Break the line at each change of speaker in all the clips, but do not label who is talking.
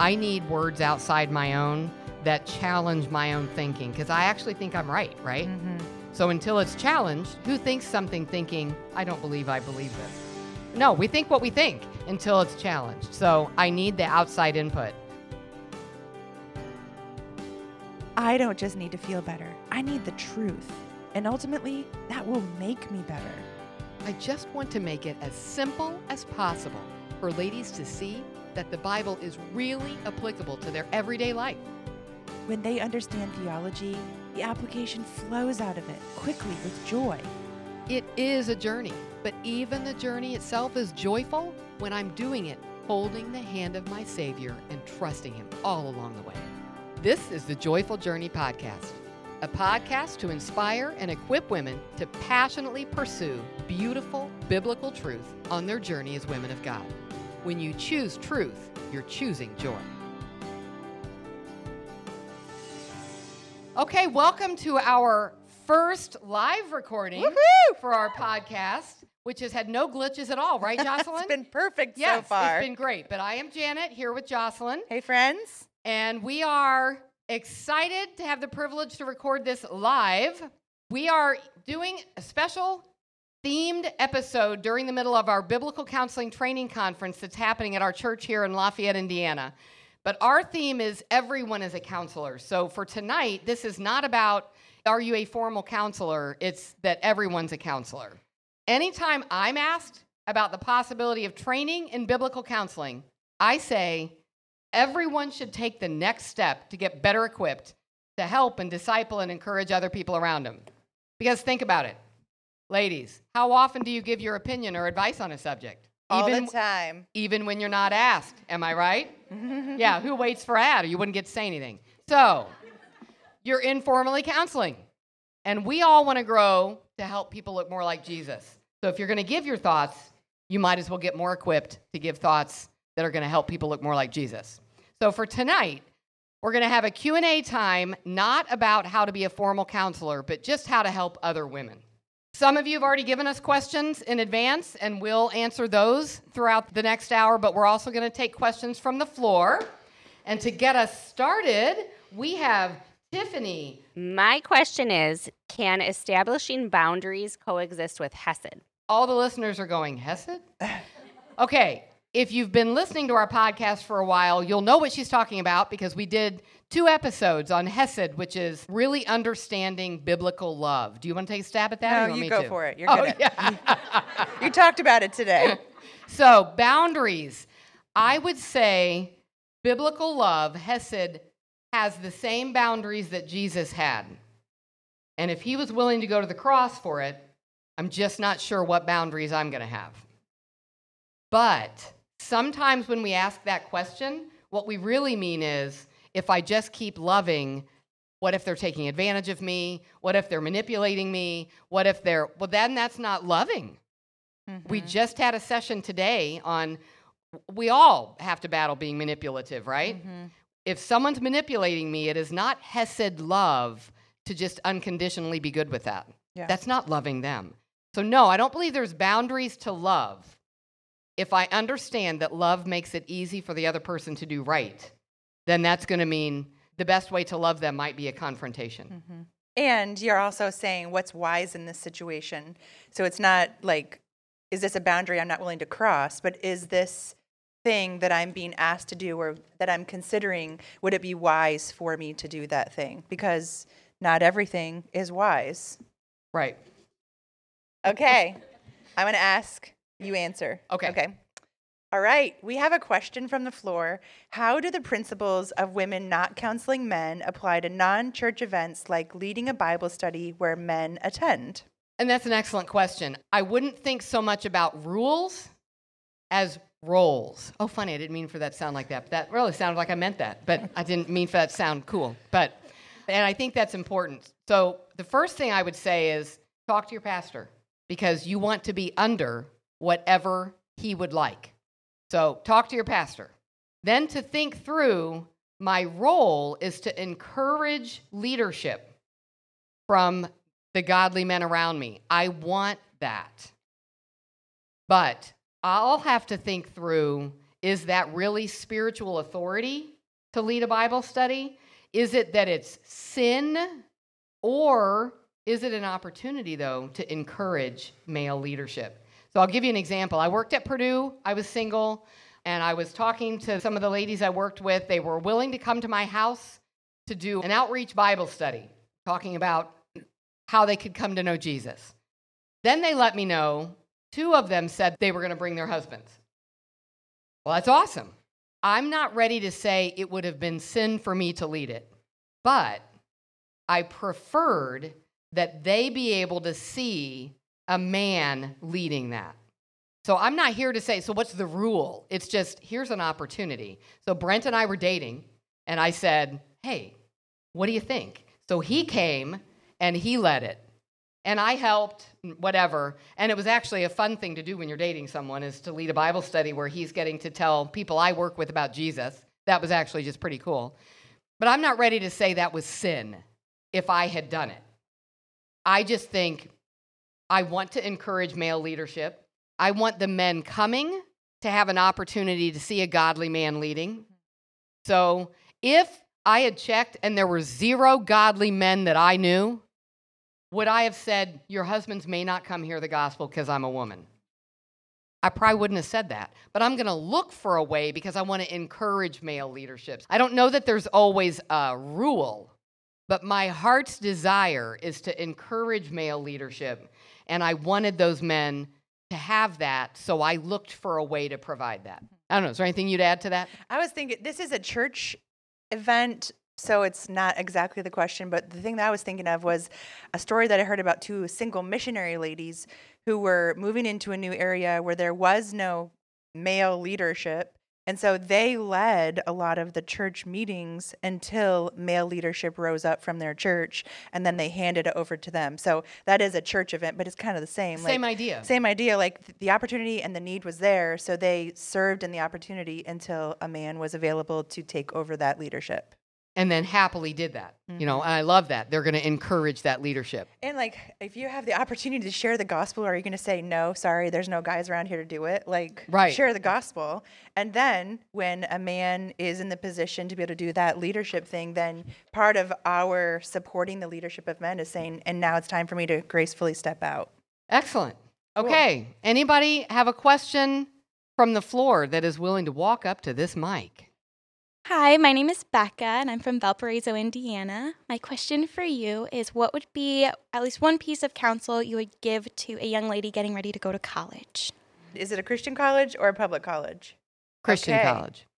I need words outside my own that challenge my own thinking because I actually think I'm right, right?
Mm-hmm.
So until it's challenged, who thinks something thinking, I don't believe I believe this? No, we think what we think until it's challenged. So I need the outside input.
I don't just need to feel better, I need the truth. And ultimately, that will make me better.
I just want to make it as simple as possible for ladies to see that the Bible is really applicable to their everyday life.
When they understand theology, the application flows out of it quickly with joy.
It is a journey, but even the journey itself is joyful when I'm doing it holding the hand of my Savior and trusting Him all along the way. This is the Joyful Journey Podcast, a podcast to inspire and equip women to passionately pursue beautiful biblical truth on their journey as women of God. When you choose truth, you're choosing joy. Okay, welcome to our first live recording
Woohoo!
for our podcast, which has had no glitches at all, right, Jocelyn?
it's been perfect
yes,
so far.
it's been great. But I am Janet here with Jocelyn,
hey, friends.
and we are excited to have the privilege to record this live. We are doing a special themed episode during the middle of our biblical counseling training conference that's happening at our church here in Lafayette, Indiana. But our theme is everyone is a counselor. So for tonight, this is not about are you a formal counselor? It's that everyone's a counselor. Anytime I'm asked about the possibility of training in biblical counseling, I say everyone should take the next step to get better equipped to help and disciple and encourage other people around them. Because think about it. Ladies, how often do you give your opinion or advice on a subject?
All
even,
the time.
even when you're not asked. Am I right? yeah, who waits for ad? Or you wouldn't get to say anything. So, you're informally counseling. And we all want to grow to help people look more like Jesus. So, if you're going to give your thoughts, you might as well get more equipped to give thoughts that are going to help people look more like Jesus. So, for tonight, we're going to have a Q&A time not about how to be a formal counselor, but just how to help other women. Some of you have already given us questions in advance, and we'll answer those throughout the next hour, but we're also going to take questions from the floor. And to get us started, we have Tiffany.
My question is Can establishing boundaries coexist with Hesed?
All the listeners are going, Hesed? Okay, if you've been listening to our podcast for a while, you'll know what she's talking about because we did two episodes on Hesed, which is really understanding biblical love. Do you want to take a stab at that? or
No,
want
you
me
go
to?
for it. You're
oh,
good
yeah.
You talked about it today.
So, boundaries. I would say biblical love, Hesed, has the same boundaries that Jesus had. And if he was willing to go to the cross for it, I'm just not sure what boundaries I'm going to have. But sometimes when we ask that question, what we really mean is if I just keep loving, what if they're taking advantage of me? What if they're manipulating me? What if they're, well, then that's not loving. We
Mhm.
just had a session today on we all have to battle being manipulative, right?
Mhm.
If someone's manipulating me, it is not Hesed love to just unconditionally be good with that.
Yeah.
That's not loving them. So, no, I don't believe there's boundaries to love if I understand that love makes it easy for the other person to do right, then that's going to mean the best way to love them might be a confrontation.
Mhm. And you're also saying what's wise in this situation. So it's not like, is this a boundary I'm not willing to cross, but is this thing that I'm being asked to do or that I'm considering, would it be wise for me to do that thing? Because not everything is wise.
Right.
Okay. I'm going to ask, you answer.
Okay.
Okay. All right. We have a question from the floor. How do the principles of women not counseling men apply to non church events like leading a Bible study where men attend?
And that's an excellent question. I wouldn't think so much about rules as roles. Oh, funny, I didn't mean for that to sound like that. But that really sounded like I meant that, but I didn't mean for that to sound cool. But, and I think that's important. So the first thing I would say is talk to your pastor because you want to be under whatever he would like. So talk to your pastor. Then to think through my role is to encourage leadership from the godly men around me. I want that. But I'll have to think through is that really spiritual authority to lead a Bible study? Is it that it's sin? Or is it an opportunity, though, to encourage male leadership? So I'll give you an example. I worked at Purdue, I was single, and I was talking to some of the ladies I worked with. They were willing to come to my house to do an outreach Bible study, talking about how they could come to know Jesus. Then they let me know two of them said they were going to bring their husbands. Well, that's awesome. I'm not ready to say it would have been sin for me to lead it, but I preferred that they be able to see a man leading that. So I'm not here to say, so what's the rule? It's just, here's an opportunity. So Brent and I were dating, and I said, hey, what do you think? So he came and he led it. And I helped, whatever. And it was actually a fun thing to do when you're dating someone is to lead a Bible study where he's getting to tell people I work with about Jesus. That was actually just pretty cool. But I'm not ready to say that was sin if I had done it. I just think I want to encourage male leadership. I want the men coming to have an opportunity to see a godly man leading. So if I had checked and there were zero godly men that I knew, would I have said, Your husbands may not come hear the gospel because I'm a woman? I probably wouldn't have said that. But I'm going to look for a way because I want to encourage male leaderships. I don't know that there's always a rule, but my heart's desire is to encourage male leadership. And I wanted those men to have that. So I looked for a way to provide that. Mm-hmm. I don't know. Is there anything you'd add to that?
I was thinking this is a church event, so it's not exactly the question, but the thing that I was thinking of was a story that I heard about two single missionary ladies who were moving into a new area where there was no male leadership. And so they led a lot of the church meetings until male leadership rose up from their church and then they handed it over to them. So that is a church event, but it's kind of the same.
Same
like,
idea.
Same idea. Like th- the opportunity and the need was there. So they served in the opportunity until a man was available to take over that leadership.
And then happily did that. You know, mm-hmm. and I love that. They're going to encourage that leadership.
And like, if you have the opportunity to share the gospel, are you going to say, no, sorry, there's no guys around here to do it? Like,
Right.
share the gospel. And then when a man is in the position to be able to do that leadership thing, then part of our supporting the leadership of men is saying, and now it's time for me to gracefully step out.
Excellent. Okay. Anybody have a question from the floor that is willing to walk up to this mic?
Hi, my name is Becca, and I'm from Valparaiso, Indiana. My question for you is what would be at least one piece of counsel you would give to a young lady getting ready to go to college?
Is it a Christian college or a public college?
Christian
Okay.
college.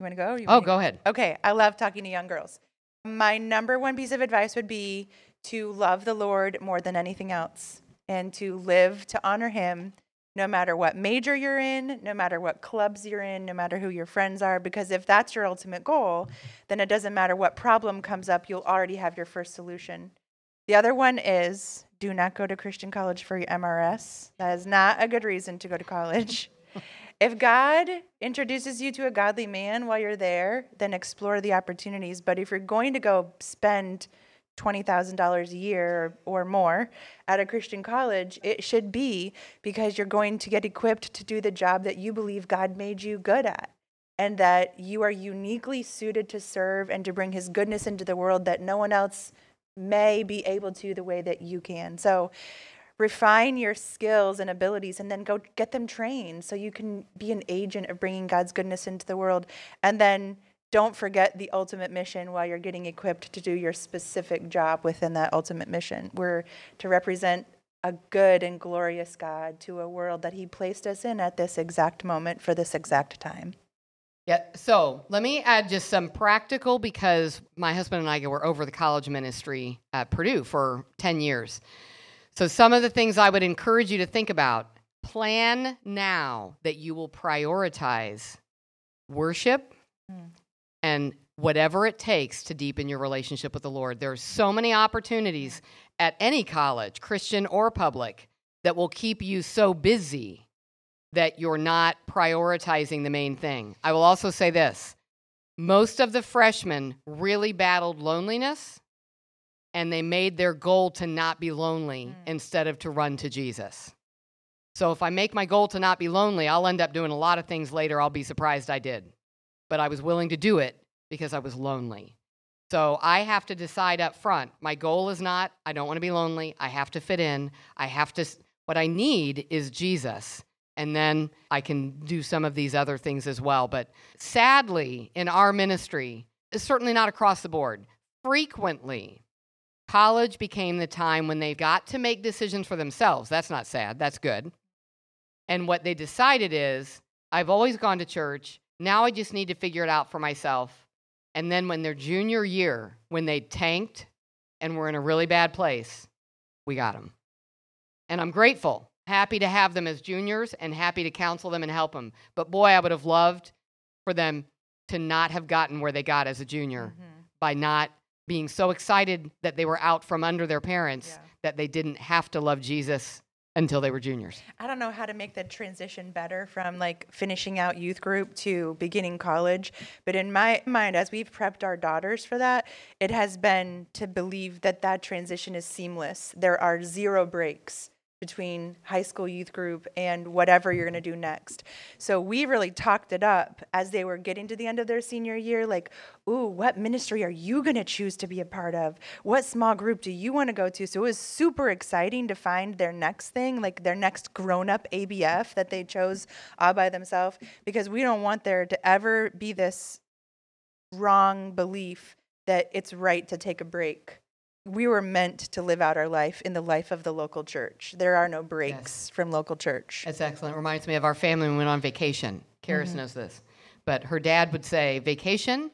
You want to go? or you
Oh,
want to
go ahead.
Okay, I love talking to young girls. My number one piece of advice would be to love the Lord more than anything else and to live to honor Him no matter what major you're in, no matter what clubs you're in, no matter who your friends are. Because if that's your ultimate goal, then it doesn't matter what problem comes up, you'll already have your first solution. The other one is do not go to Christian college for your MRS. That is not a good reason to go to college. If God introduces you to a godly man while you're there, then explore the opportunities. But if you're going to go spend $20,000 a year or more at a Christian college, it should be because you're going to get equipped to do the job that you believe God made you good at. And that you are uniquely suited to serve and to bring his goodness into the world that no one else may be able to the way that you can. So refine your skills and abilities and then go get them trained so you can be an agent of bringing God's goodness into the world. And then don't forget the ultimate mission while you're getting equipped to do your specific job within that ultimate mission. We're to represent a good and glorious God to a world that He placed us in at this exact moment for this exact time.
Yeah. So let me add just some practical because my husband and I were over the college ministry at Purdue for 10 years. So some of the things I would encourage you to think about plan now that you will prioritize worship hmm. And whatever it takes to deepen your relationship with the Lord. There are so many opportunities at any college, Christian or public, that will keep you so busy that you're not prioritizing the main thing. I will also say this most of the freshmen really battled loneliness and they made their goal to not be lonely mm. instead of to run to Jesus. So if I make my goal to not be lonely, I'll end up doing a lot of things later I'll be surprised I did. But I was willing to do it because I was lonely. So I have to decide up front. My goal is not, I don't want to be lonely. I have to fit in. I have to, what I need is Jesus. And then I can do some of these other things as well. But sadly, in our ministry, certainly not across the board. Frequently, college became the time when they got to make decisions for themselves. That's not sad, that's good. And what they decided is, I've always gone to church. Now I just need to figure it out for myself. And then when their junior year, when they tanked and were in a really bad place, we got them. And I'm grateful, happy to have them as juniors and happy to counsel them and help them. But boy, I would have loved for them to not have gotten where they got as a junior mm-hmm. by not being so excited that they were out from under their parents
Yeah.
that they didn't have to love Jesus until they were juniors.
I don't know how to make the transition better from like finishing out youth group to beginning college. But in my mind, as we've prepped our daughters for that, it has been to believe that that transition is seamless. There are zero breaks between high school youth group and whatever you're going to do next. So we really talked it up as they were getting to the end of their senior year like, ooh, what ministry are you going to choose to be a part of? What small group do you want to go to? So it was super exciting to find their next thing, like their next grown up ABF that they chose all by themselves because we don't want there to ever be this wrong belief that it's right to take a break. We were meant to live out our life in the life of the local church. There are no breaks from local church.
That's excellent. Reminds me of our family when we went on vacation. Karis mm-hmm. knows this. But her dad would say, vacation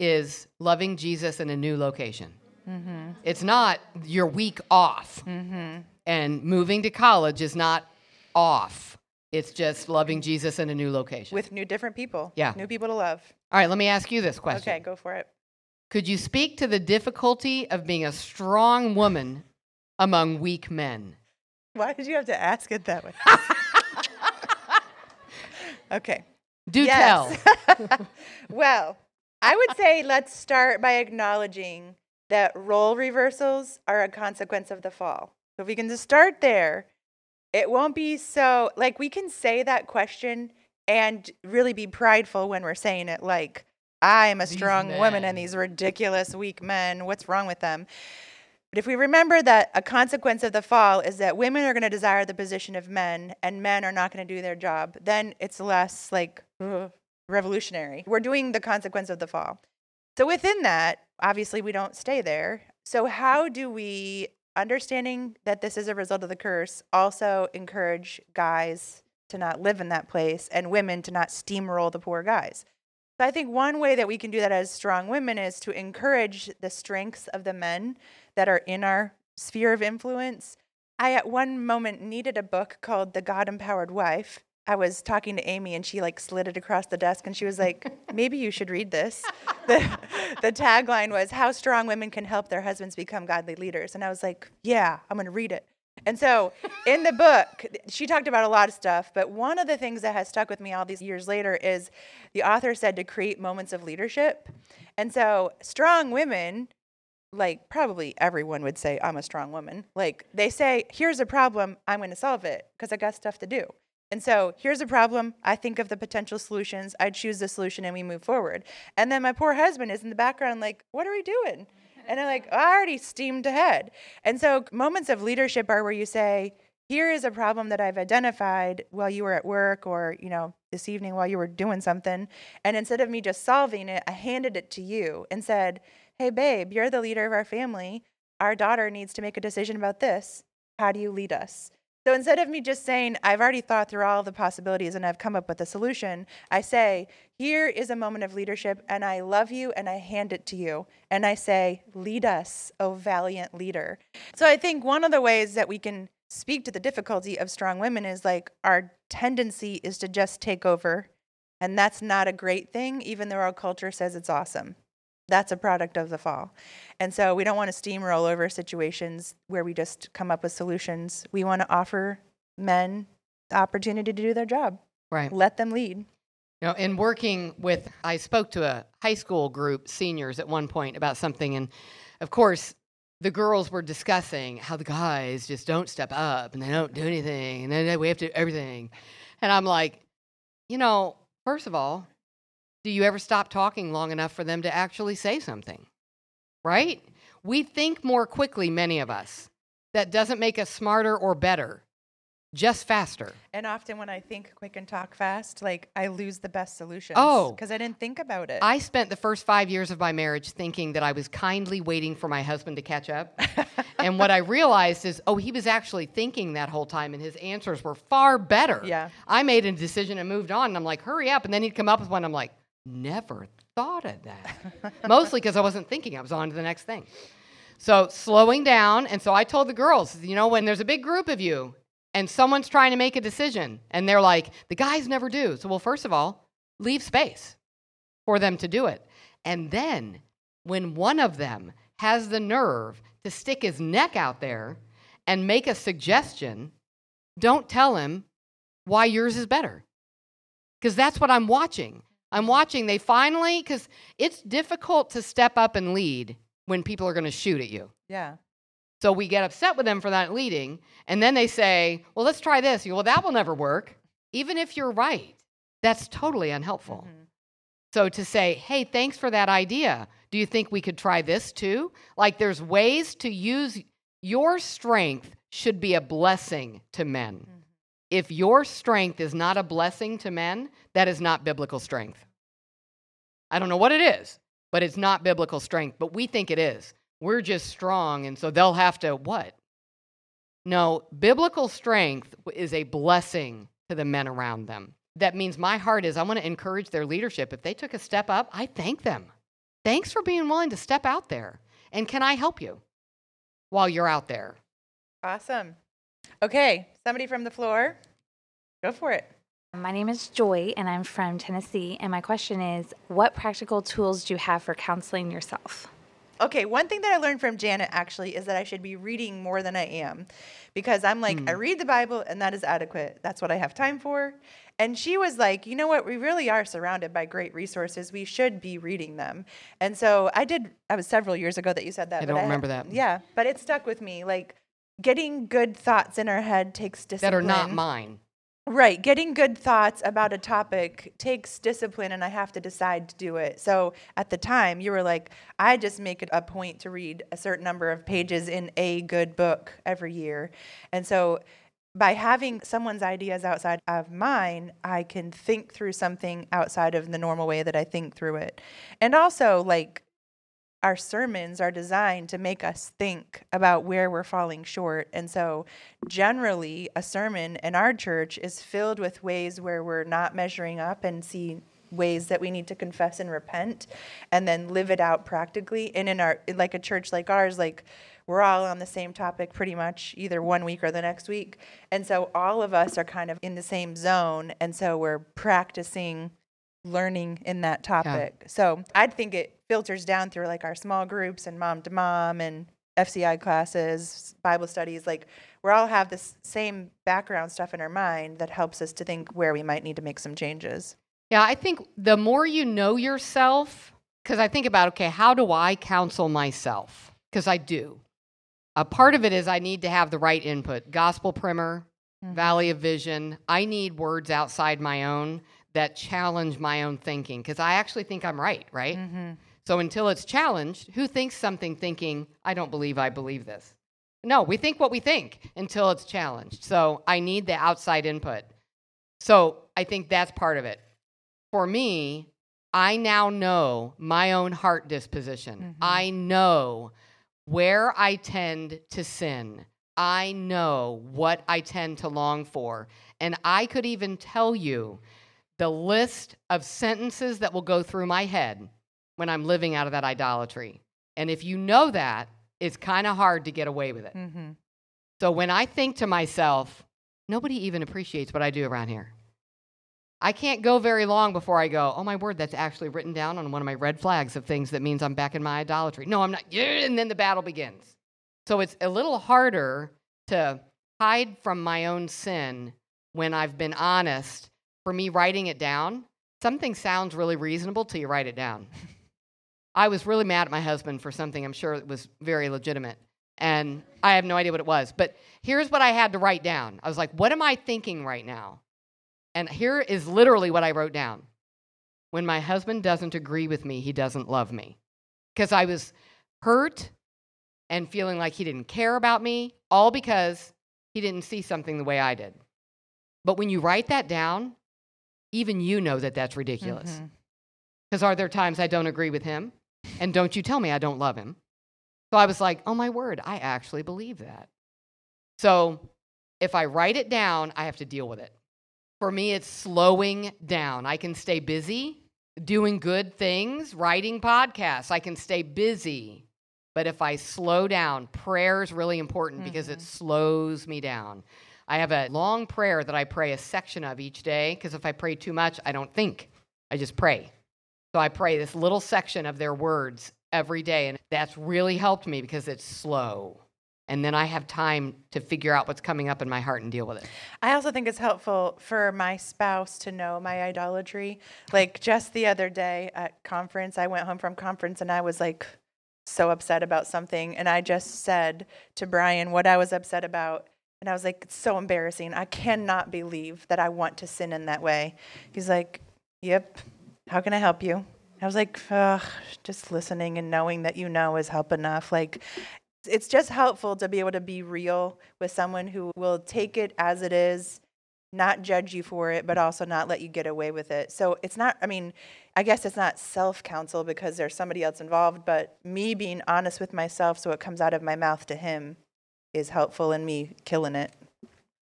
is loving Jesus in a new location. Mm-hmm. It's not your week off. Mm-hmm. And moving to college is not off. It's just loving Jesus in a new location.
With new different people.
Yeah.
New people to love.
All right, let me ask you this question.
Okay, go for it.
Could you speak to the difficulty of being a strong woman among weak men?
Why did you have to ask it that way? okay.
Do
Yes.
tell.
well, I would say let's start by acknowledging that role reversals are a consequence of the fall. So if we can just start there, it won't be so like we can say that question and really be prideful when we're saying it like I'm a strong woman and these ridiculous weak men, what's wrong with them? But if we remember that a consequence of the fall is that women are going to desire the position of men and men are not going to do their job, then it's less like revolutionary. We're doing the consequence of the fall. So within that, obviously we don't stay there. So how do we understanding that this is a result of the curse also encourage guys to not live in that place and women to not steamroll the poor guys? So I think one way that we can do that as strong women is to encourage the strengths of the men that are in our sphere of influence. I at one moment needed a book called The God Empowered Wife. I was talking to Amy and she like slid it across the desk and she was like, "Maybe you should read this." The, the tagline was how strong women can help their husbands become godly leaders. And I was like, "Yeah, I'm going to read it." And so in the book, she talked about a lot of stuff, but one of the things that has stuck with me all these years later is the author said to create moments of leadership. And so strong women, like probably everyone would say, I'm a strong woman. Like they say, here's a problem, I'm going to solve it because I got stuff to do. And so here's a problem. I think of the potential solutions. I choose the solution and we move forward. And then my poor husband is in the background, like, what are we doing? And I'm like, I already steamed ahead. And so moments of leadership are where you say, here is a problem that I've identified while you were at work or, you know, this evening while you were doing something. And instead of me just solving it, I handed it to you and said, hey, babe, you're the leader of our family. Our daughter needs to make a decision about this. How do you lead us? So instead of me just saying, I've already thought through all the possibilities and I've come up with a solution, I say, here is a moment of leadership and I love you and I hand it to you. And I say, lead us, O valiant leader. So I think one of the ways that we can speak to the difficulty of strong women is like our tendency is to just take over. And that's not a great thing, even though our culture says it's awesome. That's a product of the fall. And so we don't want to steamroll over situations where we just come up with solutions. We want to offer men the opportunity to do their job.
Right.
Let them lead.
You know, in working with, I spoke to a high school group, seniors, at one point about something. And of course, the girls were discussing how the guys just don't step up and they don't do anything and then we have to do everything. And I'm like, you know, first of all, do you ever stop talking long enough for them to actually say something? Right? We think more quickly, many of us. That doesn't make us smarter or better, just faster.
And often when I think quick and talk fast, like I lose the best solutions.
Oh.
because I didn't think about it.
I spent the first five years of my marriage thinking that I was kindly waiting for my husband to catch up. and what I realized is, oh, he was actually thinking that whole time, and his answers were far better.
Yeah.
I made a decision and moved on, and I'm like, hurry up. And then he'd come up with one. I'm like, never thought of that. Mostly because I wasn't thinking, I was on to the next thing. So slowing down. And so I told the girls, you know, when there's a big group of you and someone's trying to make a decision and they're like, the guys never do. So, well, first of all, leave space for them to do it. And then when one of them has the nerve to stick his neck out there and make a suggestion, don't tell him why yours is better. Because that's what I'm watching. I'm watching they finally, because it's difficult to step up and lead when people are going to shoot at you.
yeah.
So we get upset with them for that leading, and then they say, "Well, let's try this." You "Well, that will never work." Even if you're right, that's totally unhelpful.
Mhm.
So to say, "Hey, thanks for that idea. Do you think we could try this too?" Like there's ways to use your strength should be a blessing to men. If your strength is not a blessing to men, that is not biblical strength. I don't know what it is, but it's not biblical strength, but we think it is. We're just strong, and so they'll have to what? No, biblical strength is a blessing to the men around them. That means my heart is I want to encourage their leadership. If they took a step up, I thank them. Thanks for being willing to step out there. And can I help you while you're out there?
Awesome. Okay, somebody from the floor, go for it.
My name is Joy, and I'm from Tennessee. And my question is What practical tools do you have for counseling yourself?
Okay, one thing that I learned from Janet actually is that I should be reading more than I am because I'm like, I hmm. read the Bible and that is adequate. That's what I have time for. And she was like, you know what? We really are surrounded by great resources. We should be reading them. And so I did, I was several years ago that you said that.
I don't remember that.
Yeah, but it stuck with me. Like, getting good thoughts in our head takes discipline.
That are not mine.
Right. Getting good thoughts about a topic takes discipline, and I have to decide to do it. So at the time, you were like, I just make it a point to read a certain number of pages in a good book every year. And so by having someone's ideas outside of mine, I can think through something outside of the normal way that I think through it. And also, like, our sermons are designed to make us think about where we're falling short. And so, generally, a sermon in our church is filled with ways where we're not measuring up and see ways that we need to confess and repent and then live it out practically. And in our, like a church like ours, like, we're all on the same topic pretty much either one week or the next week. And so all of us are kind of in the same zone. And so we're practicing learning in that topic. So I'd think it filters down through like our small groups and mom to mom and FCI classes, Bible studies. Like we all have this same background stuff in our mind that helps us to think where we might need to make some changes.
Yeah, I think the more you know yourself, because I think about, okay, how do I counsel myself? Because I do. A part of it is I need to have the right input gospel primer, mm-hmm. valley of vision. I need words outside my own that challenge my own thinking because I actually think I'm right, right? Mm-hmm. So until it's challenged, who thinks something thinking, I don't believe I believe this? No, we think what we think until it's challenged. So I need the outside input. So I think that's part of it. For me, I now know my own heart disposition. Mm-hmm. I know where I tend to sin. I know what I tend to long for. And I could even tell you the list of sentences that will go through my head when I'm living out of that idolatry. And if you know that, it's kind of hard to get away with it.
Mm-hmm.
So when I think to myself, nobody even appreciates what I do around here. I can't go very long before I go, oh my word, that's actually written down on one of my red flags of things that means I'm back in my idolatry. No, I'm not. And then the battle begins. So it's a little harder to hide from my own sin when I've been honest. For me, writing it down, something sounds really reasonable till you write it down. I was really mad at my husband for something I'm sure it was very legitimate. And I have no idea what it was. But here's what I had to write down I was like, what am I thinking right now? And here is literally what I wrote down. When my husband doesn't agree with me, he doesn't love me. Because I was hurt and feeling like he didn't care about me, all because he didn't see something the way I did. But when you write that down, even you know that that's ridiculous.
Mm-hmm.
Because are there times I don't agree with him? And don't you tell me I don't love him. So I was like, oh my word, I actually believe that. So if I write it down, I have to deal with it. For me, it's slowing down. I can stay busy doing good things, writing podcasts. I can stay busy. But if I slow down, prayer is really important because it mm-hmm. slows me down. I have a long prayer that I pray a section of each day because if I pray too much, I don't think. I just pray. So I pray this little section of their words every day. And that's really helped me because it's slow. And then I have time to figure out what's coming up in my heart and deal with it.
I also think it's helpful for my spouse to know my idolatry. Like just the other day at conference, I went home from conference and I was like so upset about something. And I just said to Brian what I was upset about. And I was like, it's so embarrassing. I cannot believe that I want to sin in that way. He's like, yep. How can I help you? I was like, just listening and knowing that you know is help enough. Like, it's just helpful to be able to be real with someone who will take it as it is, not judge you for it, but also not let you get away with it. So it's not, I mean, I guess it's not self counsel because there's somebody else involved, but me being honest with myself so it comes out of my mouth to him is helpful in me killing it.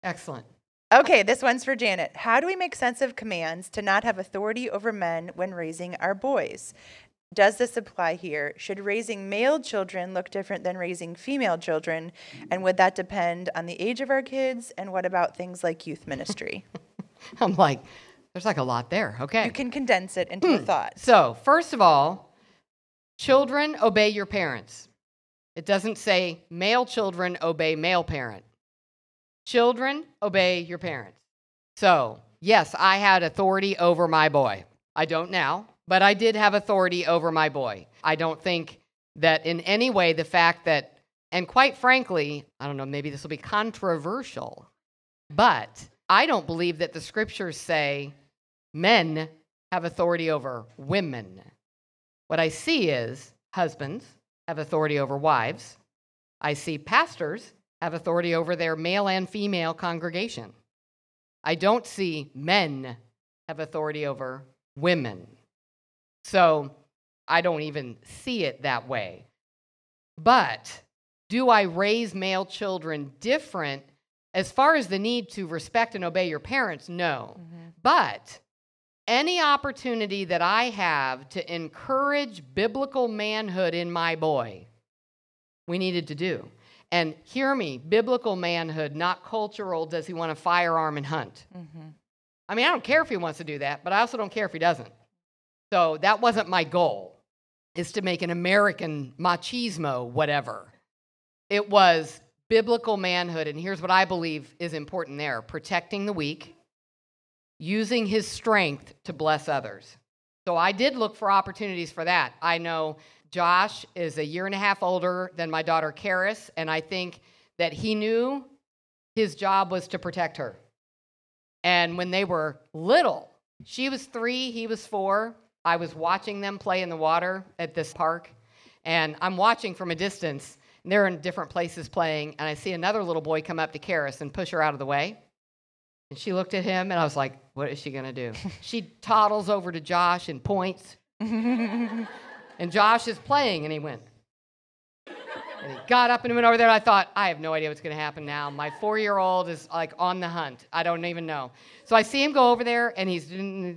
Excellent.
Okay, this one's for Janet. How do we make sense of commands to not have authority over men when raising our boys? Does this apply here? Should raising male children look different than raising female children? And would that depend on the age of our kids? And what about things like youth ministry?
I'm like, there's like a lot there. Okay.
You can condense it into a hmm. thought.
So, first of all, children obey your parents. It doesn't say male children obey male parent. Children obey your parents. So, yes, I had authority over my boy. I don't now, but I did have authority over my boy. I don't think that in any way the fact that, and quite frankly, I don't know, maybe this will be controversial, but I don't believe that the scriptures say men have authority over women. What I see is husbands have authority over wives. I see pastors have authority over their male and female congregation. I don't see men have authority over women. So I don't even see it that way. But do I raise male children different as far as the need to respect and obey your parents? No. Mm-hmm. But any opportunity that I have to encourage biblical manhood in my boy, we needed to do. And hear me, biblical manhood, not cultural, does he want a firearm and hunt? Mm-hmm. I mean, I don't care if he wants to do that, but I also don't care if he doesn't. So that wasn't my goal, is to make an American machismo whatever. It was biblical manhood. And here's what I believe is important there protecting the weak, using his strength to bless others. So I did look for opportunities for that. I know Josh is a year and a half older than my daughter Karis, and I think that he knew his job was to protect her. And when they were little, she was three, he was four. I was watching them play in the water at this park, and I'm watching from a distance. And they're in different places playing, and I see another little boy come up to Karis and push her out of the way. And she looked at him, and I was like, What is she gonna do? she toddles over to Josh and points. and Josh is playing, and he went. And he got up and went over there. And I thought, I have no idea what's going to happen now. My four year old is like on the hunt. I don't even know. So I see him go over there and he's. and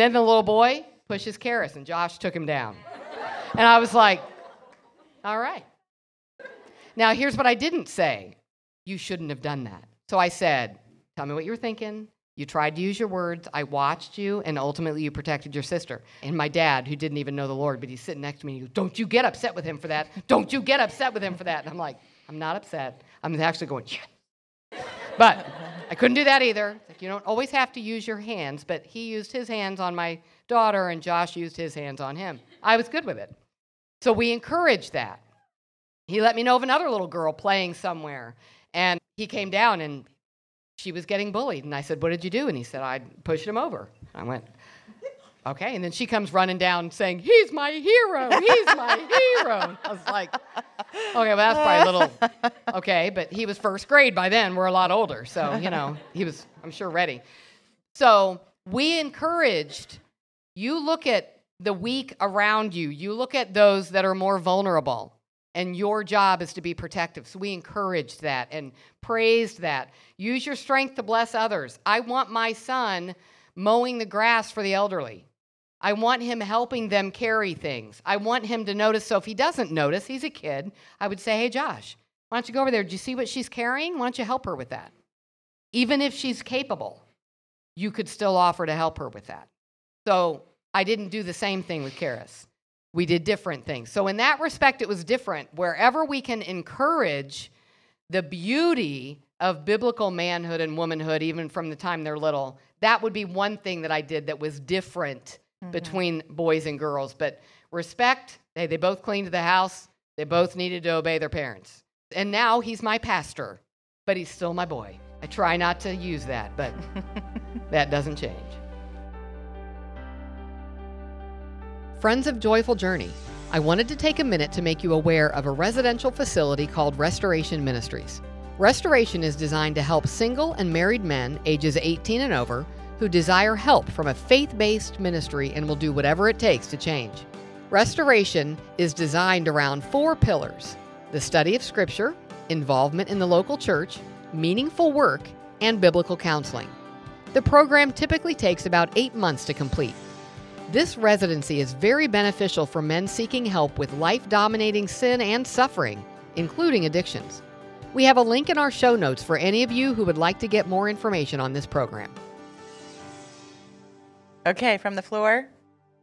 then the little boy pushes Karis and Josh took him down. And I was like, all right. Now here's what I didn't say you shouldn't have done that. So I said, tell me what you were thinking. You tried to use your words. I watched you, and ultimately you protected your sister. And my dad, who didn't even know the Lord, but he's sitting next to me, and he goes, Don't you get upset with him for that. Don't you get upset with him for that. And I'm like, I'm not upset. I'm actually going, Yeah. But I couldn't do that either. Like, you don't always have to use your hands, but he used his hands on my daughter, and Josh used his hands on him. I was good with it. So we encouraged that. he let me know of another little girl playing somewhere. And he came down and she was getting bullied. And I said, What did you do? And he said, I pushed him over. I went, Okay. And then she comes running down saying, He's my hero. He's my hero. I was like, Okay, well, that's probably a little okay. But he was first grade by then. We're a lot older. So, you know, he was, I'm sure, ready. So we encouraged you look at the weak around you, you look at those that are more vulnerable and your job is to be protective. So we encouraged that and praised that. Use your strength to bless others. I want my son mowing the grass for the elderly. I want him helping them carry things. I want him to notice. So if he doesn't notice, he's a kid, I would say, Hey, Josh, why don't you go over there? Do you see what she's carrying? Why don't you help her with that? Even if she's capable, you could still offer to help her with that. So I didn't do the same thing with Karis we did different things. So, in that respect, it was different. Wherever we can encourage the beauty of biblical manhood and womanhood, even from the time they're little, that would be one thing that I did that was different mm-hmm. between boys and girls. But respect, they, they both cleaned the house, they both needed to obey their parents. And now he's my pastor, but he's still my boy. I try not to use that, but that doesn't change. Friends of Joyful Journey, I wanted to take a minute to make you aware of a residential facility called Restoration Ministries. Restoration is designed to help single and married men ages 18 and over who desire help from a faith based ministry and will do whatever it takes to change. Restoration is designed around four pillars the study of Scripture, involvement in the local church, meaningful work, and biblical counseling. The program typically takes about eight months to complete. This residency is very beneficial for men seeking help with life dominating sin and suffering, including addictions. We have a link in our show notes for any of you who would like to get more information on this program.
Okay, from the floor.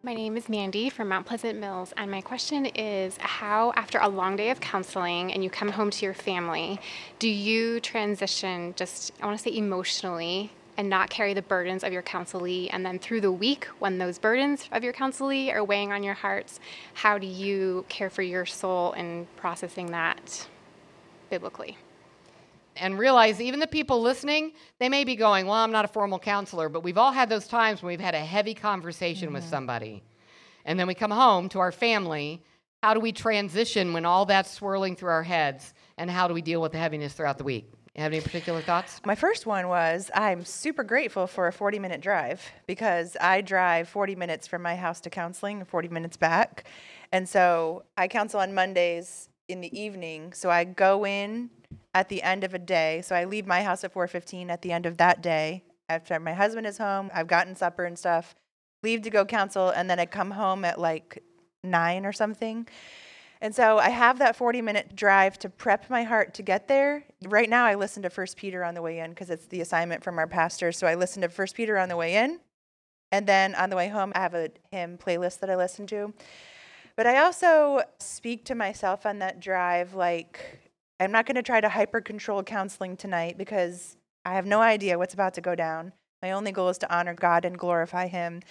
My name is Mandy from Mount Pleasant Mills, and my question is how, after a long day of counseling and you come home to your family, do you transition just, I want to say emotionally, and not carry the burdens of your counselee. And then through the week, when those burdens of your counselee are weighing on your hearts, how do you care for your soul in processing that biblically?
And realize even the people listening, they may be going, Well, I'm not a formal counselor, but we've all had those times when we've had a heavy conversation mm-hmm. with somebody. And then we come home to our family. How do we transition when all that's swirling through our heads? And how do we deal with the heaviness throughout the week? You have any particular thoughts?
My first one was I'm super grateful for a 40 minute drive because I drive 40 minutes from my house to counseling 40 minutes back. And so I counsel on Mondays in the evening. So I go in at the end of a day. So I leave my house at 4:15 at the end of that day after my husband is home. I've gotten supper and stuff. Leave to go counsel and then I come home at like 9 or something. And so I have that 40 minute drive to prep my heart to get there. Right now, I listen to First Peter on the way in because it's the assignment from our pastor. So I listen to First Peter on the way in. And then on the way home, I have a hymn playlist that I listen to. But I also speak to myself on that drive like, I'm not going to try to hyper control counseling tonight because I have no idea what's about to go down. My only goal is to honor God and glorify Him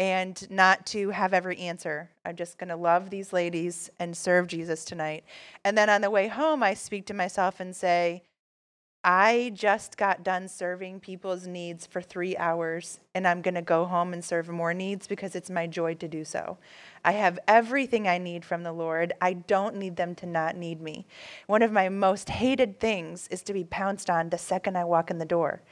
and not to have every answer. I'm just going to love these ladies and serve Jesus tonight. And then on the way home, I speak to myself and say, I just got done serving people's needs for three hours, and I'm going to go home and serve more needs because it's my joy to do so. I have everything I need from the Lord. I don't need them to not need me. One of my most hated things is to be pounced on the second I walk in the door.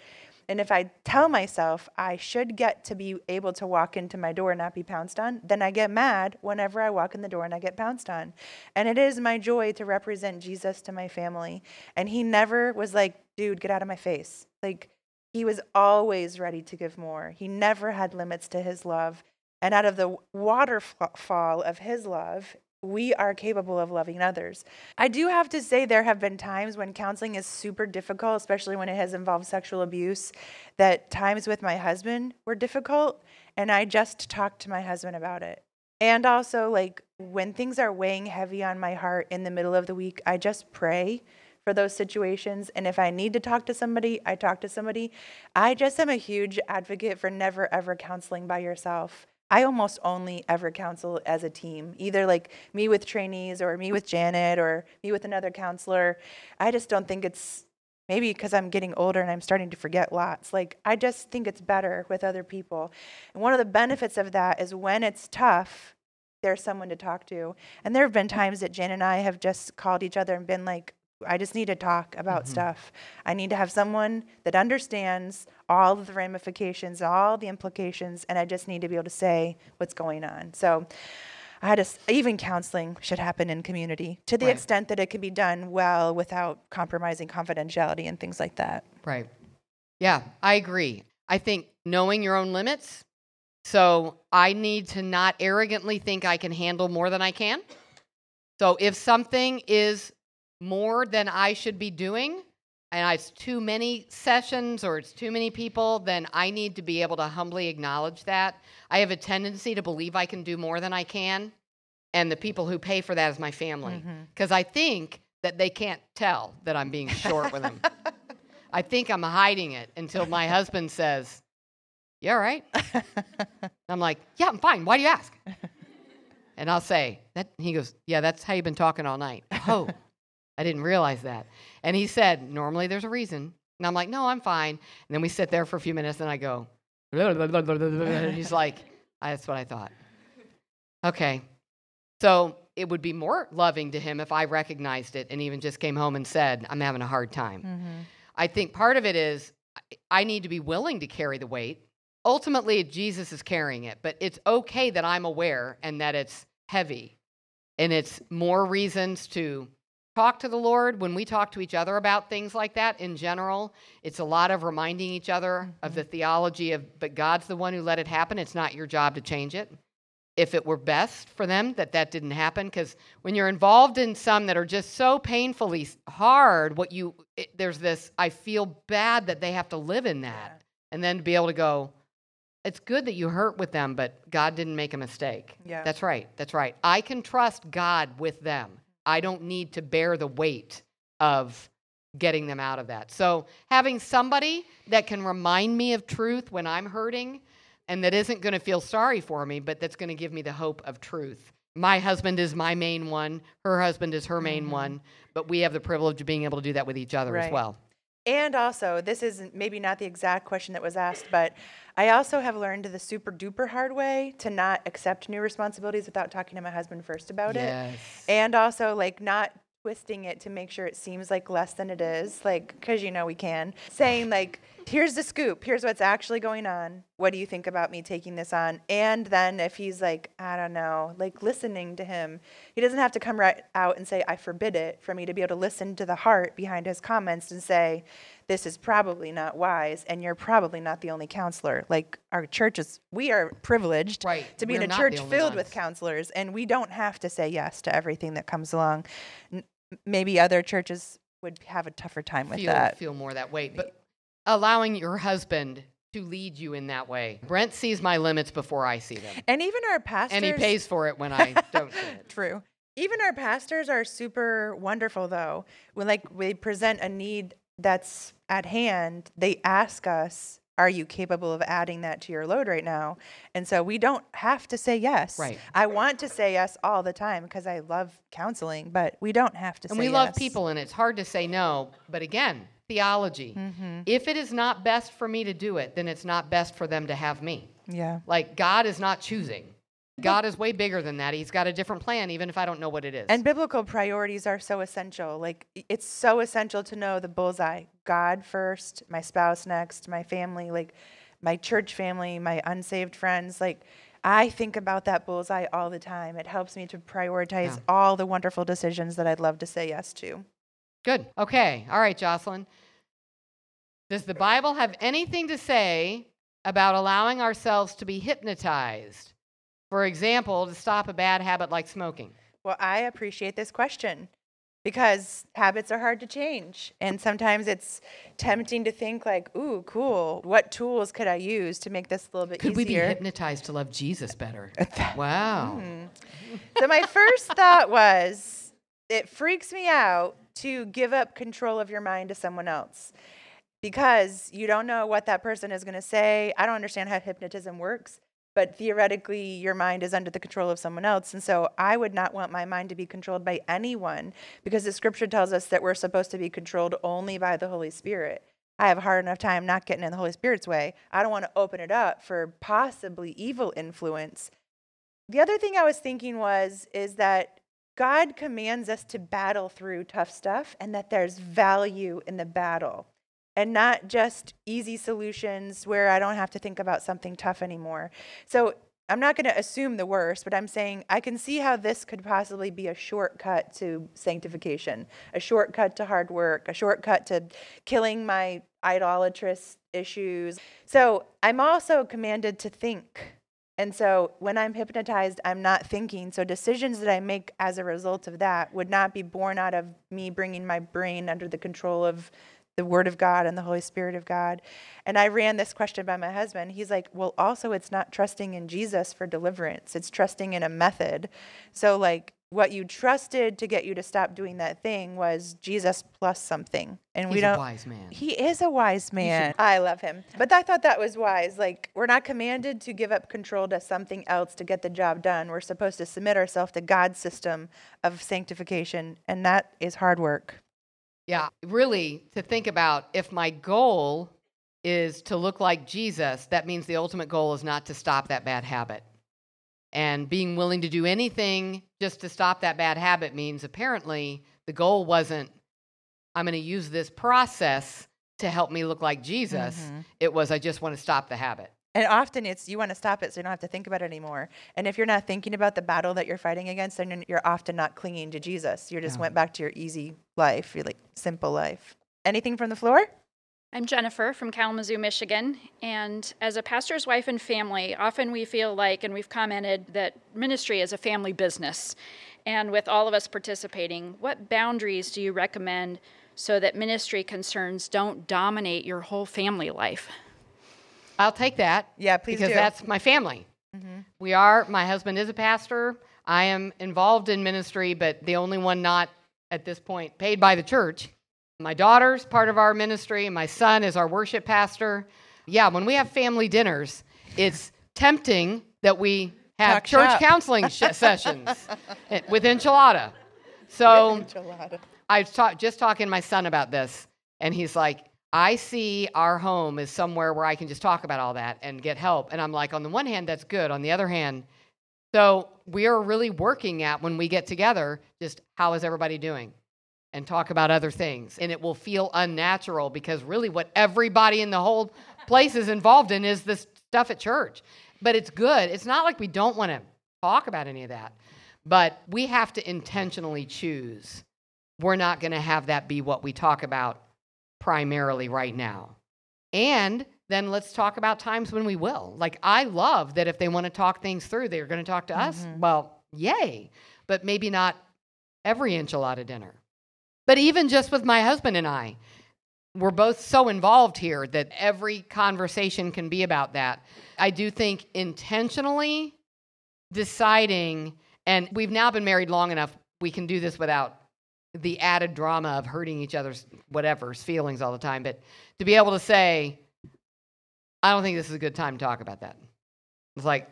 And if I tell myself I should get to be able to walk into my door and not be pounced on, then I get mad whenever I walk in the door and I get pounced on. And it is my joy to represent Jesus to my family. And he never was like, dude, get out of my face. Like, he was always ready to give more. He never had limits to his love. And out of the waterfall of his love, we are capable of loving others. I do have to say, there have been times when counseling is super difficult, especially when it has involved sexual abuse, that times with my husband were difficult. And I just talked to my husband about it. And also, like, when things are weighing heavy on my heart in the middle of the week, I just pray for those situations. And if I need to talk to somebody, I talk to somebody. I just am a huge advocate for never ever counseling by yourself I almost only ever counsel as a team, either like me with trainees or me with Janet or me with another counselor. I just don't think it's maybe because I'm getting older and I'm starting to forget lots. Like, I just think it's better with other people. And one of the benefits of that is when it's tough, there's someone to talk to. And there have been times that Jan and I have just called each other and been like, I just need to talk about
Mhm.
stuff. I need to have someone that understands all of the ramifications, all the implications, and I just need to be able to say what's going on. So I had s- even counseling should happen in community to the
Right.
extent that it can be done well without compromising confidentiality and things like that.
Right. Yeah, I agree. I think knowing your own limits. So I need to not arrogantly think I can handle more than I can. So if something is more than I should be doing, and it's too many sessions or it's too many people, then I need to be able to humbly acknowledge that. I have a tendency to believe I can do more than I can, and the people who pay for that is my family, mm-hmm. because I think that they can't tell that I'm being short with them. I think I'm hiding it until my husband says, "You all right?" I'm like, "Yeah, I'm fine. Why do you ask?" And I'll say, "That." He goes, "Yeah, that's how you've been talking all night." Oh, I didn't realize that. And he said, "Normally there's a reason." And I'm like, "No, I'm fine." And then we sit there for a few minutes, and I go, and he's like, "That's what I thought." Okay, so it would be more loving to him if I recognized it and even just came home and said, "I'm having a hard time." Mm-hmm. I think part of it is I need to be willing to carry the weight. Ultimately, Jesus is carrying it, but it's okay that I'm aware and that it's heavy. And it's more reasons to talk to the Lord when we talk to each other about things like that in general. It's a lot of reminding each other of the mm-hmm. theology of, but God's the one who let it happen. It's not your job to change it if it were best for them that that didn't happen because when you're involved in some that are just so painfully hard what you it, there's this i feel bad that they have to live in that and then to be able to go it's good that you hurt with them but god didn't make a mistake
Yeah.
that's right that's right i can trust god with them i don't need to bear the weight of getting them out of that so having somebody that can remind me of truth when i'm hurting and that isn't going to feel sorry for me, but that's going to give me the hope of truth. My husband is my main one, her husband is her main mm-hmm. one, but we have the privilege of being able to do that with each other as well.
And also, this is maybe not the exact question that was asked, but I also have learned the super duper hard way to not accept new responsibilities without talking to my husband first about it.
Yes.
And also, like, not twisting it to make sure it seems like less than it is, like, because you know we can. Saying, like, here's the scoop, here's what's actually going on. What do you think about me taking this on? And then if he's like, I don't know, like, listening to him, he doesn't have to come right out and say, I forbid it, for me to be able to listen to the heart behind his comments and say, this is probably not wise, and you're probably not the only counselor. Like, our church is, we are privileged
Right.
to be
We're
in a church filled with counselors, and we don't have to say yes to everything that comes along. N- maybe other churches would have a tougher time with
feel,
that.
feel more that way. But allowing your husband to lead you in that way. Brent sees my limits before I see them.
And even our pastors.
And he pays for it when I don't see it.
True. Even our pastors are super wonderful, though. When like we present a need that's at hand, they ask us, "Are you capable of adding that to your load right now?" And so we don't have to say yes.
Right.
I want to say yes all the time because I love counseling, but we don't have to say.
And we love people, and it's hard to say no. But again, theology.
Mm-hmm.
If it is not best for me to do it, then it's not best for them to have me.
Yeah.
Like God is not choosing. God is way bigger than that. He's got a different plan, even if I don't know what it is.
And biblical priorities are so essential. Like it's so essential to know the bullseye. God first, my spouse next, my family, like my church family, my unsaved friends. Like I think about that bullseye all the time. It helps me to prioritize
Yeah.
all the wonderful decisions that I'd love to say yes to.
Good. Okay. All right, Jocelyn. Does the Bible have anything to say about allowing ourselves to be hypnotized? For example, to stop a bad habit like smoking.
Well, I appreciate this question because habits are hard to change. And sometimes it's tempting to think like, ooh, cool. What tools could I use to make this a little bit easier?
Could we be hypnotized to love Jesus better? Wow. Hmm.
so my first thought was it freaks me out to give up control of your mind to someone else because you don't know what that person is going to say. I don't understand how hypnotism works. but theoretically your mind is under the control of someone else. And so I would not want my mind to be controlled by anyone because the scripture tells us that we're supposed to be controlled only by the Holy Spirit. I have a hard enough time not getting in the Holy Spirit's way. I don't want to open it up for possibly evil influence. The other thing I was thinking was is that God commands us to battle through tough stuff and that there's value in the battle and not just easy solutions where I don't have to think about something tough anymore. So I'm not going to assume the worst, but I'm saying I can see how this could possibly be a shortcut to sanctification, a shortcut to hard work, a shortcut to killing my idolatrous issues. So I'm also commanded to think. And so when I'm hypnotized, I'm not thinking. So decisions that I make as a result of that would not be born out of me bringing my brain under the control of the Word of God and the Holy Spirit of God. And I ran this question by my husband. He's like, Well, also, it's not trusting in Jesus for deliverance, it's trusting in a method. So, like, what you trusted to get you to stop doing that thing was Jesus plus something. And we don't.
a wise man.
He is a wise man. I love him. But I thought that was wise. Like, we're not commanded to give up control to something else to get the job done. We're supposed to submit ourselves to God's system of sanctification, and that is hard work.
Yeah, really, to think about if my goal is to look like Jesus, that means the ultimate goal is not to stop that bad habit. And being willing to do anything just to stop that bad habit means apparently the goal wasn't, I'm going to use this process to help me look like Jesus. Mm-hmm. It was, I just want to stop the habit.
And often it's you want to stop it so you don't have to think about it anymore. And if you're not thinking about the battle that you're fighting against, then you're often not clinging to Jesus. You just went back to your easy life, your like simple life. Anything from the floor?
I'm Jennifer from Kalamazoo, Michigan. And as a pastor's wife and family, often we feel like, and we've commented, that ministry is a family business. And with all of us participating, what boundaries do you recommend so that ministry concerns don't dominate your whole family life?
I'll take that.
Yeah, please
Because
do.
that's my family. Mm-hmm. We are, my husband is a pastor. I am involved in ministry, but the only one not at this point paid by the church. My daughter's part of our ministry, my son is our worship pastor. Yeah, when we have family dinners, it's tempting that we have
Talk
church counseling sh- sessions eh, with enchilada. So I was ta- just talking to my son about this, and he's like, I see our home as somewhere where I can just talk about all that and get help. And I'm like, on the one hand, that's good. On the other hand, so we are really working at when we get together, just how is everybody doing? And talk about other things. And it will feel unnatural because really what everybody in the whole place is involved in is this stuff at church. But it's good. It's not like we don't want to talk about any of that, but we have to intentionally choose. We're not going to have that be what we talk about primarily right now. And then let's talk about times when we will. Like, I love that if they want to talk things through, they're going to talk to us. Mm-hmm. Well, yay. But maybe not every enchilada dinner. But even just with my husband and I, we're both so involved here that every conversation can be about that. I do think intentionally deciding, and we've now been married long enough, we can do this without the added drama of hurting each other's whatever's feelings all the time. But to be able to say, I don't think this is a good time to talk about that. It's like,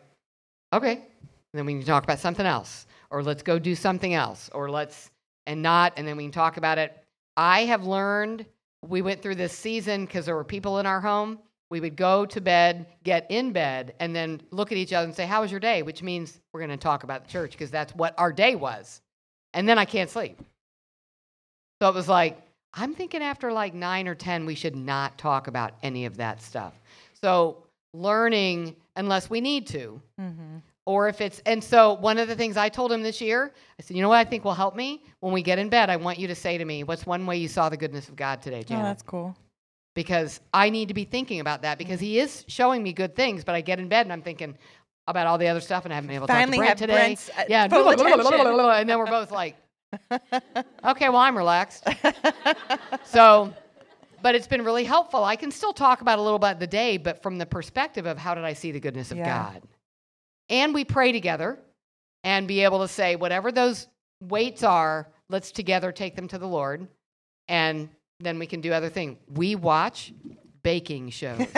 okay, then we can talk about something else, or let's go do something else, or let's, and not, and then we can talk about it. I have learned, we went through this season because there were people in our home. We would go to bed, get in bed, and then look at each other and say, How was your day? Which means we're going to talk about the church because that's what our day was. And then I can't sleep. So it was like, I'm thinking after like nine or 10, we should not talk about any of that stuff. So learning, unless we need to, mm-hmm. Or if it's, and so one of the things I told him this year, I said, you know what I think will help me? When we get in bed, I want you to say to me, what's one way you saw the goodness of God today,
Oh,
Janet?
cool.
because I need to be thinking about that because he is showing me good things, but I get in bed and I'm thinking about all the other stuff and I haven't been able to
Finally
talk to Brent today.
Uh,
yeah,
full attention.
and then we're both like, okay, well, I'm relaxed. so, but it's been really helpful. I can still talk about a little bit of the day, but from the perspective of how did I see the goodness of
Yeah.
God? And we pray together and be able to say, whatever those weights are, let's together take them to the Lord. And then we can do other things. We watch baking shows.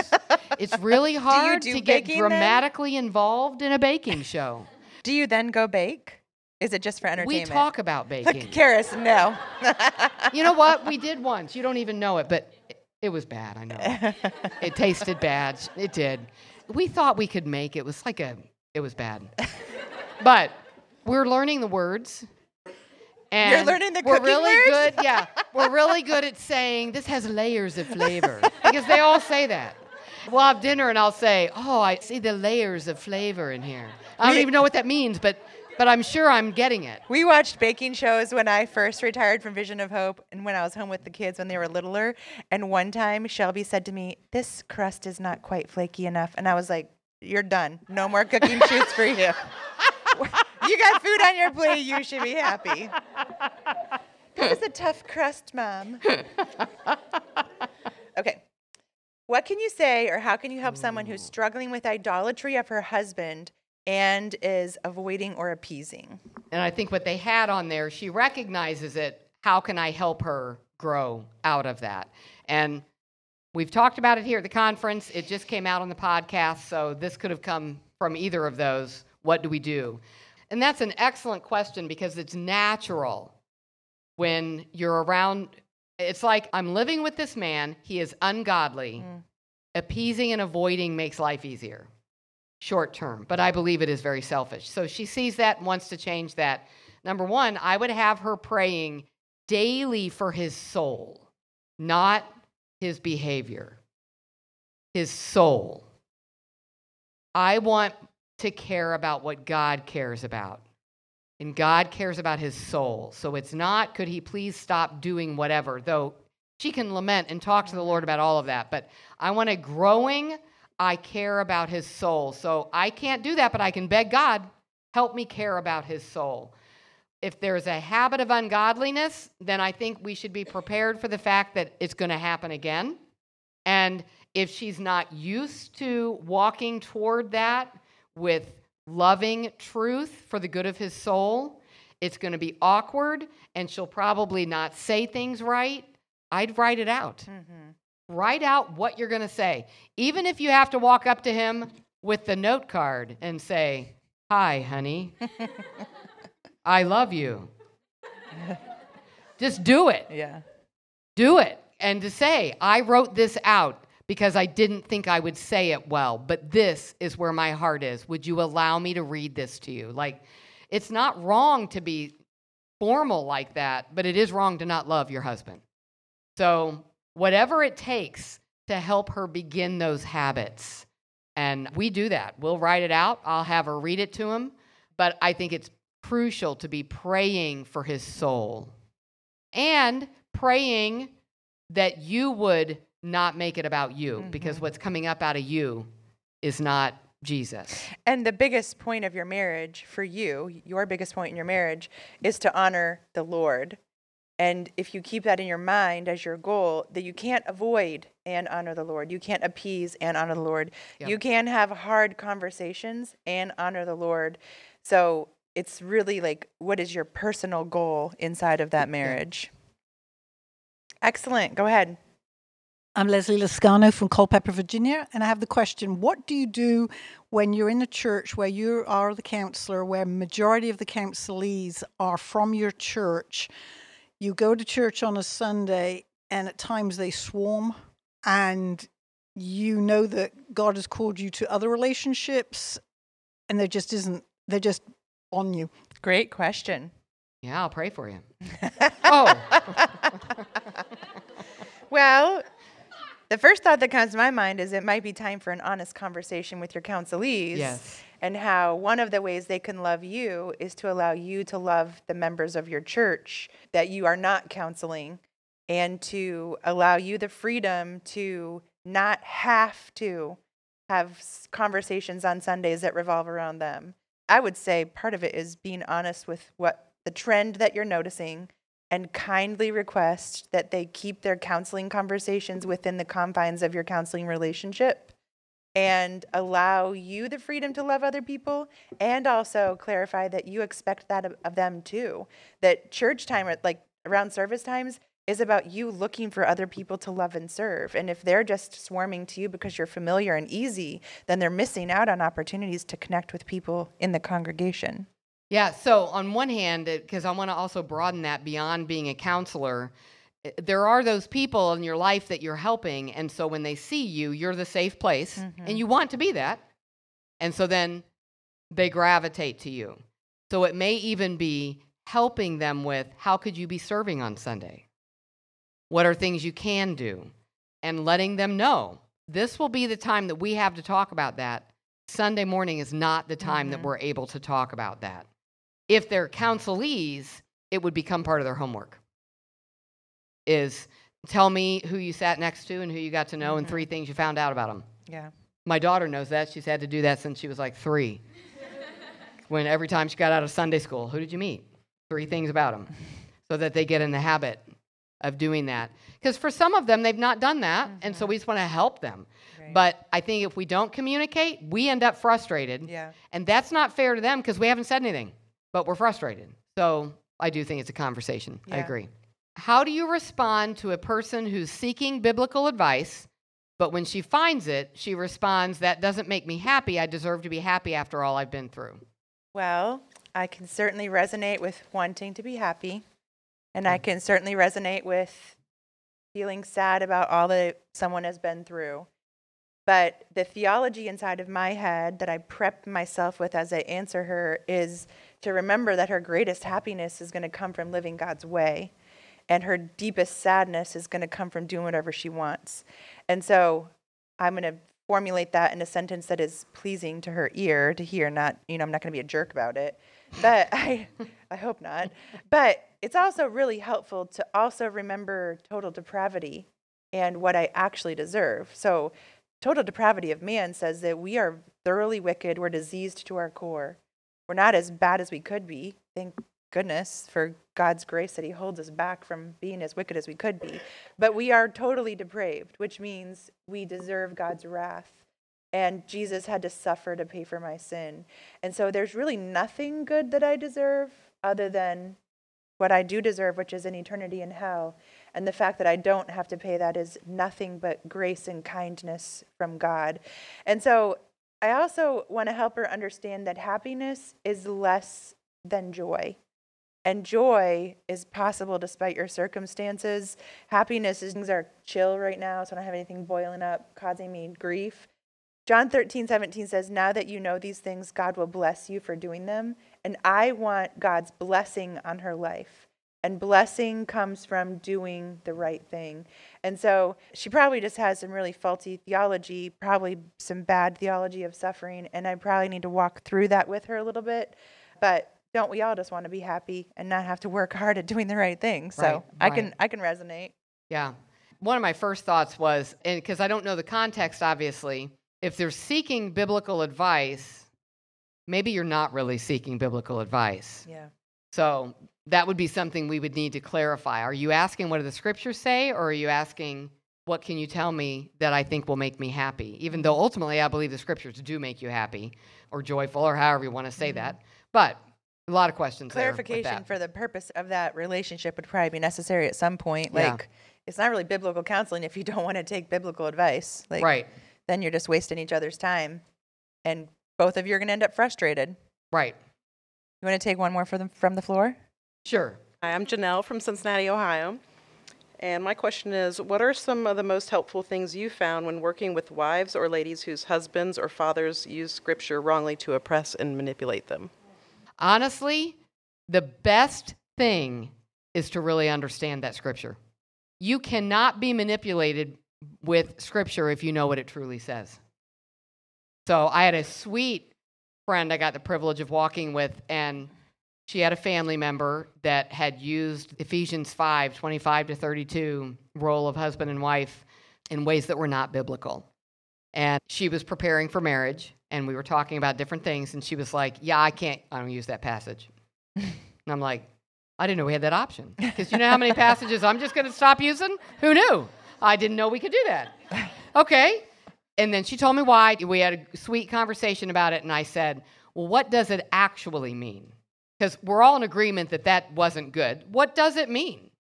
It's really hard
do
to get
baking then?
dramatically involved in a baking show.
Do you then go bake? Is it just for entertainment?
We talk about baking.
Karis, no.
You know what? We did once. You don't even know it, but it, it was bad. I know. it tasted bad. It did. We thought we could make it. It was like a. It was bad. But we're learning the words. And You're
learning the
we're really
words?
good. Yeah, we're really good at saying this has layers of flavor because they all say that. We'll have dinner and I'll say, "Oh, I see the layers of flavor in here." I don't even know what that means, but but I'm sure I'm getting it.
We watched baking shows when I first retired from Vision of Hope and when I was home with the kids when they were littler. And one time Shelby said to me, This crust is not quite flaky enough. And I was like, You're done. No more cooking shoots for you. you got food on your plate. You should be happy. This is a tough crust, Mom. Okay. What can you say or how can you help someone who's struggling with idolatry of her husband and is avoiding or appeasing?
And I think what they had on there, she recognizes it. How can I help her grow out of that? And we've talked about it here at the conference. It just came out on the podcast. So this could have come from either of those. What do we do? And that's an excellent question because it's natural when you're around. It's like I'm living with this man, he is ungodly. Mm. Appeasing and avoiding makes life easier short term, but I believe it is very selfish. So she sees that and wants to change that. Number one, I would have her praying daily for his soul, not his behavior, his soul. I want to care about what God cares about. And God cares about his soul. So it's not, could he please stop doing whatever, though she can lament and talk to the Lord about all of that. But I want a growing, I care about his soul. So I can't do that, but I can beg God, help me care about his soul. If there's a habit of ungodliness, then I think we should be prepared for the fact that it's going to happen again. And if she's not used to walking toward that with loving truth for the good of his soul, it's going to be awkward and she'll probably not say things right. I'd write it out. Mm-hmm. Write out what you're going to say. Even if you have to walk up to him with the note card and say, Hi, honey. I love you. Just do it.
Yeah.
do it. And to say i wrote this out because i didn't think i would say it well but this is where my heart is. Would you allow me to read this to you? Like it's not wrong to be formal like that but it is wrong to not love your husband. So whatever it takes to help her begin those habits and we do that. We'll write it out. I'll have her read it to him but i think it's crucial to be praying for his soul and praying that you would not make it about you mm-hmm. because what's coming up out of you is not Jesus.
And the biggest point of your marriage for you, your biggest point in your marriage, is to honor the Lord. And if you keep that in your mind as your goal, that you can't avoid and honor the Lord. You can't appease and honor the Lord.
Yep.
You can have hard conversations and honor the Lord. So it's really like, what is your personal goal inside of that marriage? Excellent. Go ahead.
I'm Leslie Lascano from Culpeper, Virginia, and I have the question What do you do when you're in a church where you are the counselor, where majority of the counselees are from your church? You go to church on a Sunday, and at times they swarm, and you know that God has called you to other relationships, and there just isn't, they're just on you.
Great question.
Yeah, I'll pray for you. oh,
Well, the first thought that comes to my mind is it might be time for an honest conversation with your counselees.
Yes.
And how one of the ways they can love you is to allow you to love the members of your church that you are not counseling and to allow you the freedom to not have to have conversations on Sundays that revolve around them. I would say part of it is being honest with what the trend that you're noticing and kindly request that they keep their counseling conversations within the confines of your counseling relationship and allow you the freedom to love other people and also clarify that you expect that of, them too. That church time like around service times is about you looking for other people to love and serve. And if they're just swarming to you because you're familiar and easy, then they're missing out on opportunities to connect with people in the congregation.
Yeah. So, on one hand, because I want to also broaden that beyond being a counselor, eh, there are those people in your life that you're helping. And so, when they see you, you're the safe place and you want to be that. And so, then they gravitate to you. So, it may even be helping them with how could you be serving on Sunday? What are things you can do? And letting them know this will be the time that we have to talk about that. Sunday morning is not the time that mm-hmm. we're able to talk about that. If they're counselees, it would become part of their homework. Is tell me who you sat next to and who you got to know and mm-hmm. three things you found out about them.
Yeah.
My daughter knows that. She's had to do that since she was like three. when every time she got out of Sunday school, who did you meet? Three things about them. So that they get in the habit of doing that. Because for some of them, they've not done that. And so we mm-hmm. just want to help them. But I think if we don't communicate, we end up frustrated.
Yeah.
And that's not fair to them because we haven't said anything, but we're frustrated. So I do think it's a conversation. I agree. How do you respond to a person who's seeking biblical advice, but when she finds it, she responds, That doesn't make me happy. I deserve to be happy after all I've been through?
Well, I can certainly resonate with wanting to be happy. And I can certainly resonate with feeling sad about all that someone has been through. But the theology inside of my head that I prep myself with as I answer her is to remember that her greatest happiness is going to come from living God's way. And her deepest sadness is going to come from doing whatever she wants. And so I'm going to formulate that in a sentence that is pleasing to her ear to hear, not, you know, I'm not going to be a jerk about it. But I, I hope not. But it's also really helpful to also remember total depravity and what I actually deserve. So, total depravity of man says that we are thoroughly wicked, we're diseased to our core. We're not as bad as we could be. Thank goodness for God's grace that He holds us back from being as wicked as we could be. But we are totally depraved, which means we deserve God's wrath. And Jesus had to suffer to pay for my sin. And so there's really nothing good that I deserve other than what I do deserve, which is an eternity in hell. And the fact that I don't have to pay that is nothing but grace and kindness from God. And so I also want to help her understand that happiness is less than joy. And joy is possible despite your circumstances. Happiness is things are chill right now, so I don't have anything boiling up, causing me grief. John 13, 17 says, Now that you know these things, God will bless you for doing them. And I want God's blessing on her life. And blessing comes from doing the right thing. And so she probably just has some really faulty theology, probably some bad theology of suffering. And I probably need to walk through that with her a little bit. But don't we all just want to be happy and not have to work hard at doing the right thing? So
Right,
I can. I can resonate.
Yeah. One of my first thoughts was, and because I don't know the context, obviously, if they're seeking biblical advice, maybe you're not really seeking biblical advice.
Yeah.
So that would be something we would need to clarify. Are you asking what do the scriptures say, or are you asking what can you tell me that I think will make me happy? Even though ultimately I believe the scriptures do make you happy or joyful or however you want to say that. Mm-hmm. But a lot of questions
Clarification for the purpose of that relationship would probably be necessary at some point.
Yeah.
Like it's not really biblical counseling if you don't want to take biblical advice. Like
right,
then you're just wasting each other's time. And both of you are gonna end up frustrated.
right.
You want to take one more for them from the floor?
Sure.
Hi, I'm Janelle from Cincinnati, Ohio. And my question is What are some of the most helpful things you found when working with wives or ladies whose husbands or fathers use scripture wrongly to oppress and manipulate them?
honestly, the best thing is to really understand that scripture. You cannot be manipulated with scripture if you know what it truly says. So I had a sweet friend I got the privilege of walking with, and she had a family member that had used Ephesians 5 25 to 32 role of husband and wife in ways that were not biblical. And she was preparing for marriage, and we were talking about different things, and she was like, Yeah, I can't, I don't use that passage. and I'm like, I didn't know we had that option. Because you know how many passages I'm just going to stop using? Who knew? I didn't know we could do that. Okay. And then she told me why. We had a sweet conversation about it, and I said, Well, what does it actually mean? Because we're all in agreement that that wasn't good. What does it mean?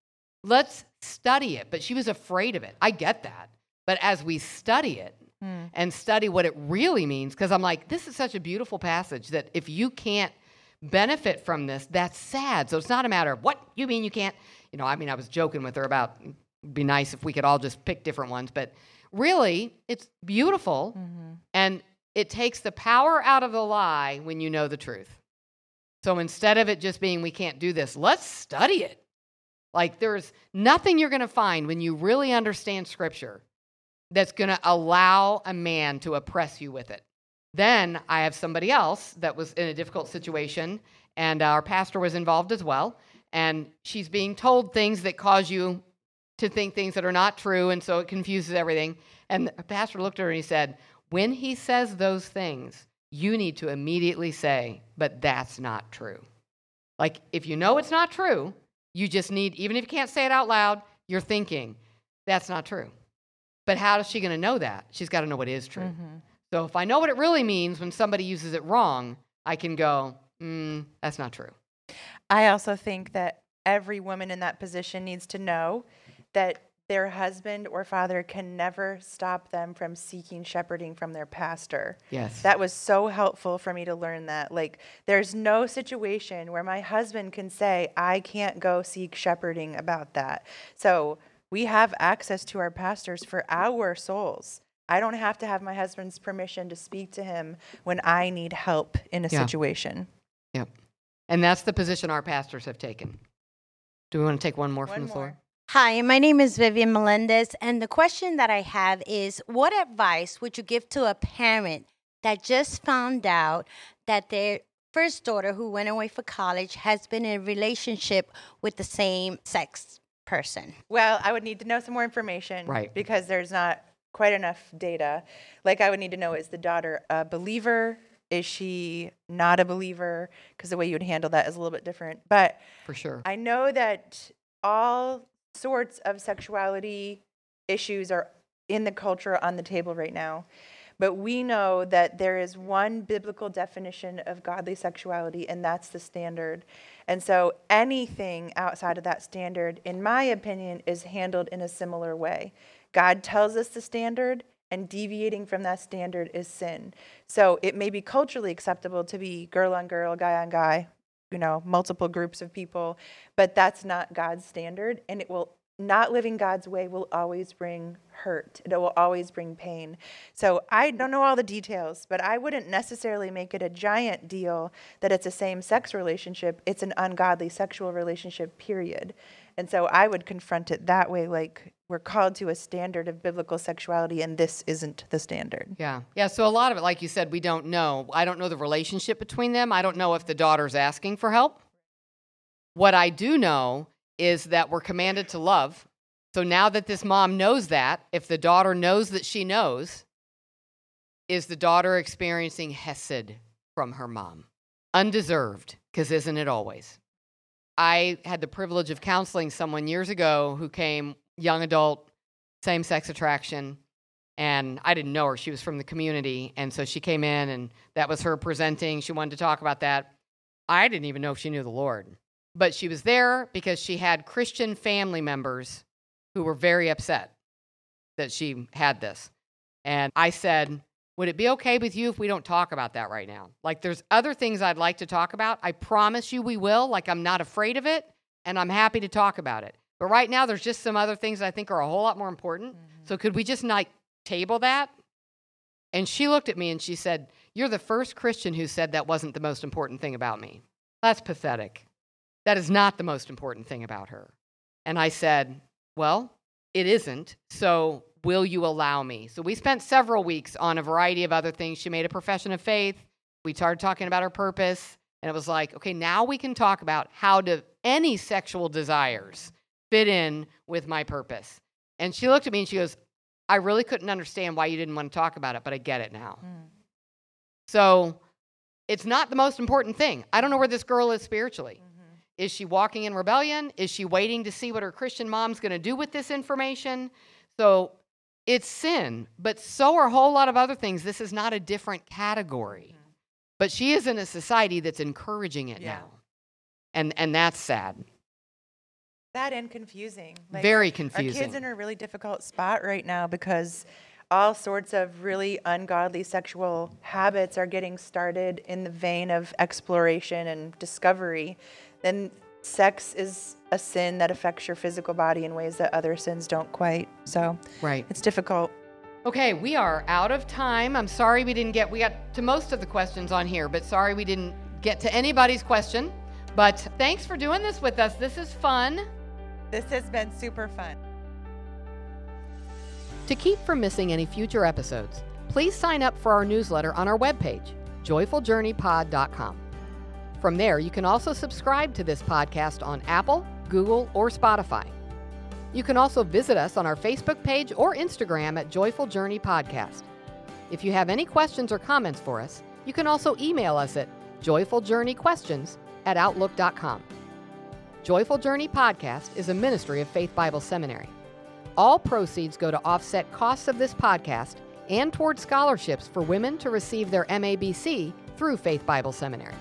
Let's study it, but she was afraid of it. I get that. But as we study it hmm. and study what it really means, because I'm like, this is such a beautiful passage that if you can't benefit from this, that's sad. So it's not a matter of what you mean you can't. You know, I mean, I was joking with her about it'd be nice if we could all just pick different ones, but really, it's beautiful mm-hmm. and it takes the power out of the lie when you know the truth. So instead of it just being, we can't do this, let's study it. Like there's nothing you're going to find when you really understand scripture that's going to allow a man to oppress you with it. Then I have somebody else that was in a difficult situation, and our pastor was involved as well. And she's being told things that cause you to think things that are not true, and so it confuses everything. And the pastor looked at her and he said, When he says those things, you need to immediately say, But that's not true. Like, if you know it's not true, you just need, even if you can't say it out loud, you're thinking, That's not true. But how is she going to know that? She's got to know what is true. So if I know what it really means when somebody uses it wrong, I can go, mm, That's not true.
I also think that every woman in that position needs to know that their husband or father can never stop them from seeking shepherding from their pastor.
Yes.
That was so helpful for me to learn that. Like, there's no situation where my husband can say, I can't go seek shepherding about that. So, we have access to our pastors for our souls. I don't have to have my husband's permission to speak to him when I need help in a
Yeah.
situation.
Yep. And that's the position our pastors have taken. Do we want to take one more
One
from the floor?
More.
Hi, my name is Vivian Melendez, and the question that I have is what advice would you give to a parent that just found out that their first daughter, who went away for college, has been in a relationship with the same sex person?
Well, I would need to know some more information.
Right.
Because there's not quite enough data. Like, I would need to know is the daughter a believer? Is she not a believer? Because the way you would handle that is a little bit different. But
For sure.
I know that all sorts of sexuality issues are in the culture on the table right now. But we know that there is one biblical definition of godly sexuality, and that's the standard. And so anything outside of that standard, in my opinion, is handled in a similar way. God tells us the standard, and deviating from that standard is sin. So it may be culturally acceptable to be girl on girl, guy on guy, you know, multiple groups of people, but that's not God's standard, and it will not living God's way will always bring hurt. It will always bring pain. So I don't know all the details, but I wouldn't necessarily make it a giant deal that it's a same sex relationship. It's an ungodly sexual relationship, period. And so I would confront it that way like we're called to a standard of biblical sexuality, and this isn't the standard.
Yeah. Yeah. So a lot of it, like you said, we don't know. I don't know the relationship between them. I don't know if the daughter's asking for help. What I do know is that we're commanded to love. So now that this mom knows that, if the daughter knows that she knows, is the daughter experiencing Hesed from her mom? Undeserved, because isn't it always? I had the privilege of counseling someone years ago who came, young adult, same sex attraction, and I didn't know her. She was from the community. And so she came in, and that was her presenting. She wanted to talk about that. I didn't even know if she knew the Lord. But she was there because she had Christian family members who were very upset that she had this. And I said, Would it be okay with you if we don't talk about that right now? Like, there's other things I'd like to talk about. I promise you we will. Like, I'm not afraid of it, and I'm happy to talk about it. But right now, there's just some other things I think are a whole lot more important. So, mm-hmm. could we just like table that? And she looked at me and she said, You're the first Christian who said that wasn't the most important thing about me. That's pathetic. That is not the most important thing about her. And I said, Well, it isn't. So will you allow me? So we spent several weeks on a variety of other things. She made a profession of faith. We started talking about her purpose. And it was like, okay, now we can talk about how do any sexual desires fit in with my purpose. And she looked at me and she goes, I really couldn't understand why you didn't want to talk about it, but I get it now. Mm. So it's not the most important thing. I don't know where this girl is spiritually. Mm-hmm. Is she walking in rebellion? Is she waiting to see what her Christian mom's going to do with this information? So it's sin, but so are a whole lot of other things. This is not a different category. Mm-hmm. But she is in a society that's encouraging it
Yeah.
now. And and that's sad.
That and confusing. Like,
Very
Our
confusing.
kids in a really difficult spot right now because all sorts of really ungodly sexual habits are getting started in the vein of exploration and discovery. Then sex is a sin that affects your physical body in ways that other sins don't quite. So
Right.
it's difficult.
Okay, we are out of time. I'm sorry we didn't get we got to most of the questions on here, but sorry we didn't get to anybody's question. But thanks for doing this with us. This is fun.
This has been super fun.
To keep from missing any future episodes, please sign up for our newsletter on our webpage, joyfuljourneypod.com. From there, you can also subscribe to this podcast on Apple, Google, or Spotify. You can also visit us on our Facebook page or Instagram at Joyful Journey Podcast. If you have any questions or comments for us, you can also email us at joyfuljourneyquestions at outlook.com. Joyful Journey Podcast is a ministry of Faith Bible Seminary. All proceeds go to offset costs of this podcast and toward scholarships for women to receive their MABC through Faith Bible Seminary.